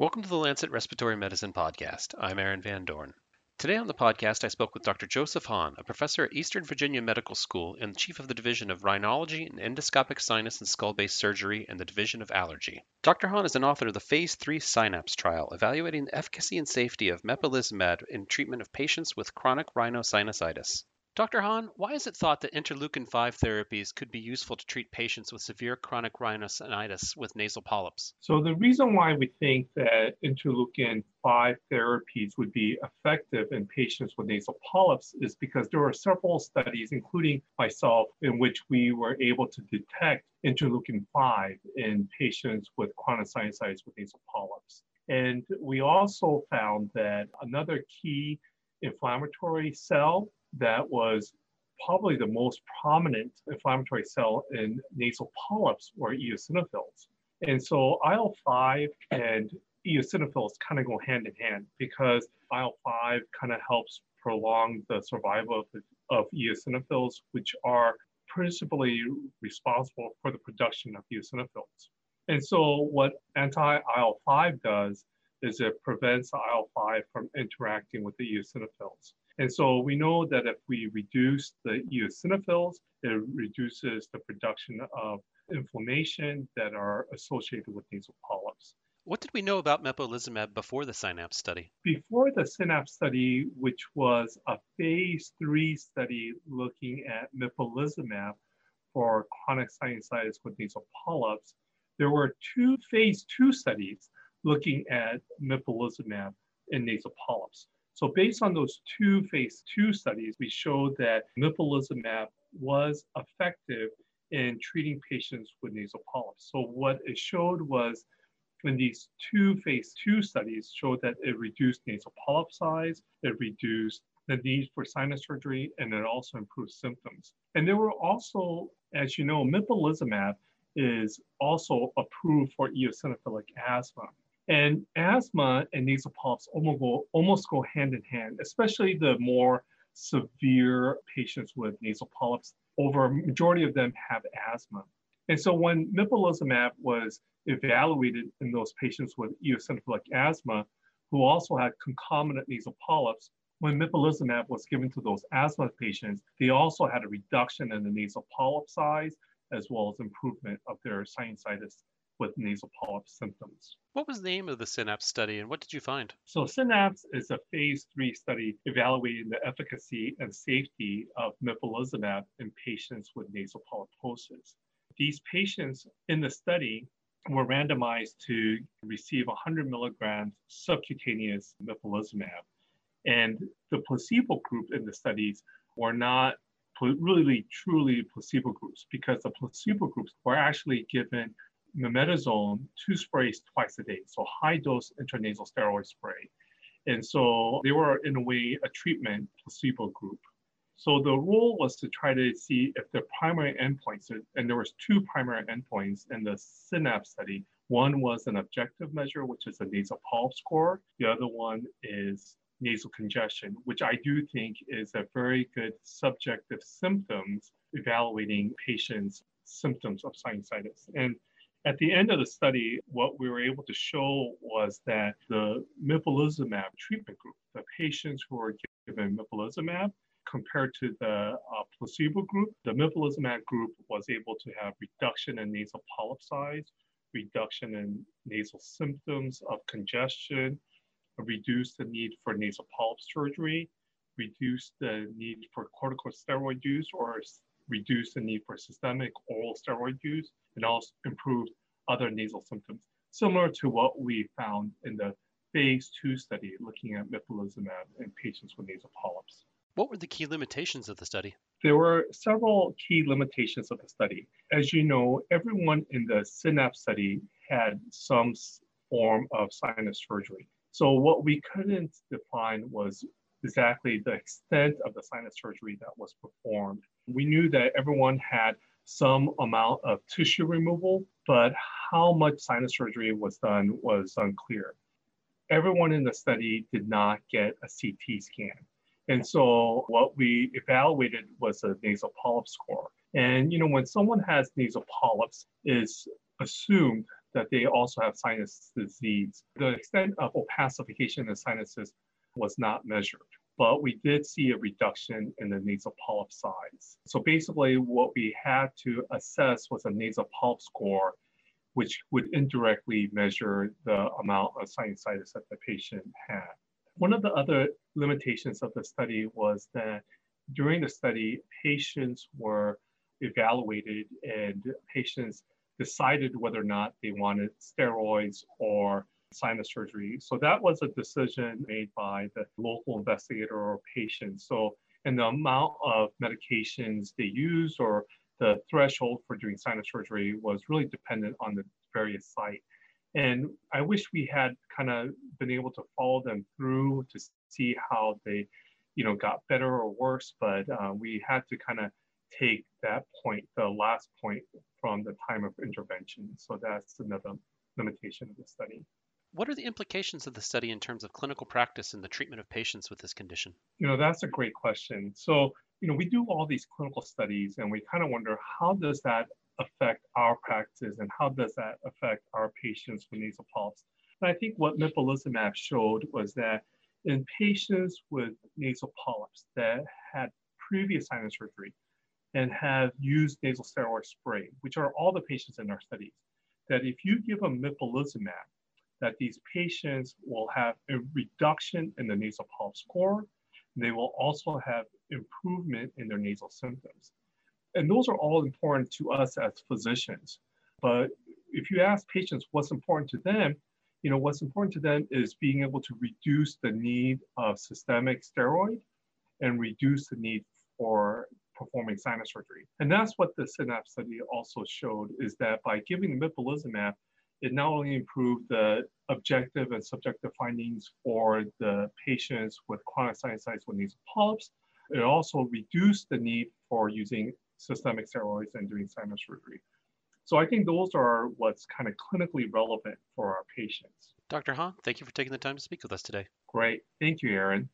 Welcome to the Lancet Respiratory Medicine Podcast. I'm Aaron Van Dorn. Today on the podcast, I spoke with Dr. Joseph Han, a professor at Eastern Virginia Medical School and chief of the Division of Rhinology and Endoscopic Sinus and Skull Base Surgery and the Division of Allergy. Dr. Han is an author of the Phase 3 Synapse trial evaluating the efficacy and safety of mepolizumab in treatment of patients with chronic rhinosinusitis. Dr. Han, why is it thought that interleukin 5 therapies could be useful to treat patients with severe chronic rhinosinusitis with nasal polyps? So, the reason why we think that interleukin 5 therapies would be effective in patients with nasal polyps is because there are several studies, including myself, in which we were able to detect interleukin 5 in patients with chronic sinusitis with nasal polyps. And we also found that another key inflammatory cell that was probably the most prominent inflammatory cell in nasal polyps or eosinophils. And so IL 5 and eosinophils kind of go hand in hand because IL 5 kind of helps prolong the survival of, of eosinophils, which are principally responsible for the production of eosinophils. And so, what anti IL 5 does is it prevents IL 5 from interacting with the eosinophils. And so we know that if we reduce the eosinophils, it reduces the production of inflammation that are associated with nasal polyps. What did we know about mepolizumab before the SYNAPSE study? Before the SYNAPSE study, which was a phase three study looking at mepolizumab for chronic sinusitis with nasal polyps, there were two phase two studies looking at mepolizumab in nasal polyps. So based on those two phase two studies, we showed that mepolizumab was effective in treating patients with nasal polyps. So what it showed was when these two phase two studies showed that it reduced nasal polyp size, it reduced the need for sinus surgery, and it also improved symptoms. And there were also, as you know, mepolizumab is also approved for eosinophilic asthma. And asthma and nasal polyps almost go, almost go hand in hand, especially the more severe patients with nasal polyps. Over a majority of them have asthma. And so when mepolizumab was evaluated in those patients with eosinophilic asthma, who also had concomitant nasal polyps, when mepolizumab was given to those asthma patients, they also had a reduction in the nasal polyp size as well as improvement of their sinusitis with nasal polyp symptoms. What was the name of the SYNAPSE study and what did you find? So, SYNAPSE is a phase three study evaluating the efficacy and safety of mepolizumab in patients with nasal polyposis. These patients in the study were randomized to receive 100 milligrams subcutaneous mepolizumab. And the placebo group in the studies were not really truly placebo groups because the placebo groups were actually given mometasone two sprays twice a day, so high dose intranasal steroid spray. And so they were, in a way, a treatment placebo group. So the rule was to try to see if the primary endpoints, and there was two primary endpoints in the SYNAPSE study. One was an objective measure, which is a nasal polyp score. The other one is nasal congestion, which I do think is a very good subjective symptoms evaluating patients' symptoms of sinusitis. And at the end of the study, what we were able to show was that the mepolizumab treatment group, the patients who were given mepolizumab, compared to the uh, placebo group, the mepolizumab group was able to have reduction in nasal polyp size, reduction in nasal symptoms of congestion, reduce the need for nasal polyp surgery, reduce the need for corticosteroid use or reduce the need for systemic oral steroid use, and also improve other nasal symptoms, similar to what we found in the phase two study looking at mepolizumab in patients with nasal polyps. What were the key limitations of the study? There were several key limitations of the study. As you know, everyone in the SYNAPSE study had some form of sinus surgery. So what we couldn't define was exactly the extent of the sinus surgery that was performed. We knew that everyone had some amount of tissue removal, but how much sinus surgery was done was unclear. Everyone in the study did not get a CT scan. And so what we evaluated was a nasal polyp score. And you know, when someone has nasal polyps, is assumed that they also have sinus disease. The extent of opacification in sinuses was not measured, but we did see a reduction in the nasal polyp size. So basically, what we had to assess was a nasal polyp score, which would indirectly measure the amount of sinusitis that the patient had. One of the other limitations of the study was that during the study, patients were evaluated and patients decided whether or not they wanted steroids or sinus surgery. So that was a decision made by the local investigator or patient. So, and the amount of medications they used or the threshold for doing sinus surgery was really dependent on the various site. And I wish we had kind of been able to follow them through to see how they, you know, got better or worse. But uh, we had to kind of take that point, the last point from the time of intervention. So that's another limitation of the study. What are the implications of the study in terms of clinical practice in the treatment of patients with this condition? You know, that's a great question. So, you know, we do all these clinical studies and we kind of wonder how does that affect our practice and how does that affect our patients with nasal polyps? And I think what mepolizumab showed was that in patients with nasal polyps that had previous sinus surgery, and have used nasal steroid spray, which are all the patients in our studies, that if you give them mepolizumab, that these patients will have a reduction in the nasal polyp score. They will also have improvement in their nasal symptoms. And those are all important to us as physicians. But if you ask patients what's important to them, you know, what's important to them is being able to reduce the need of systemic steroid and reduce the need for performing sinus surgery. And that's what the SYNAPSE study also showed is that by giving mepolizumab, it not only improved the objective and subjective findings for the patients with chronic sinusitis with nasal polyps, it also reduced the need for using systemic steroids and doing sinus surgery. So I think those are what's kind of clinically relevant for our patients. Dr. Han, thank you for taking the time to speak with us today. Great. Thank you, Aaron.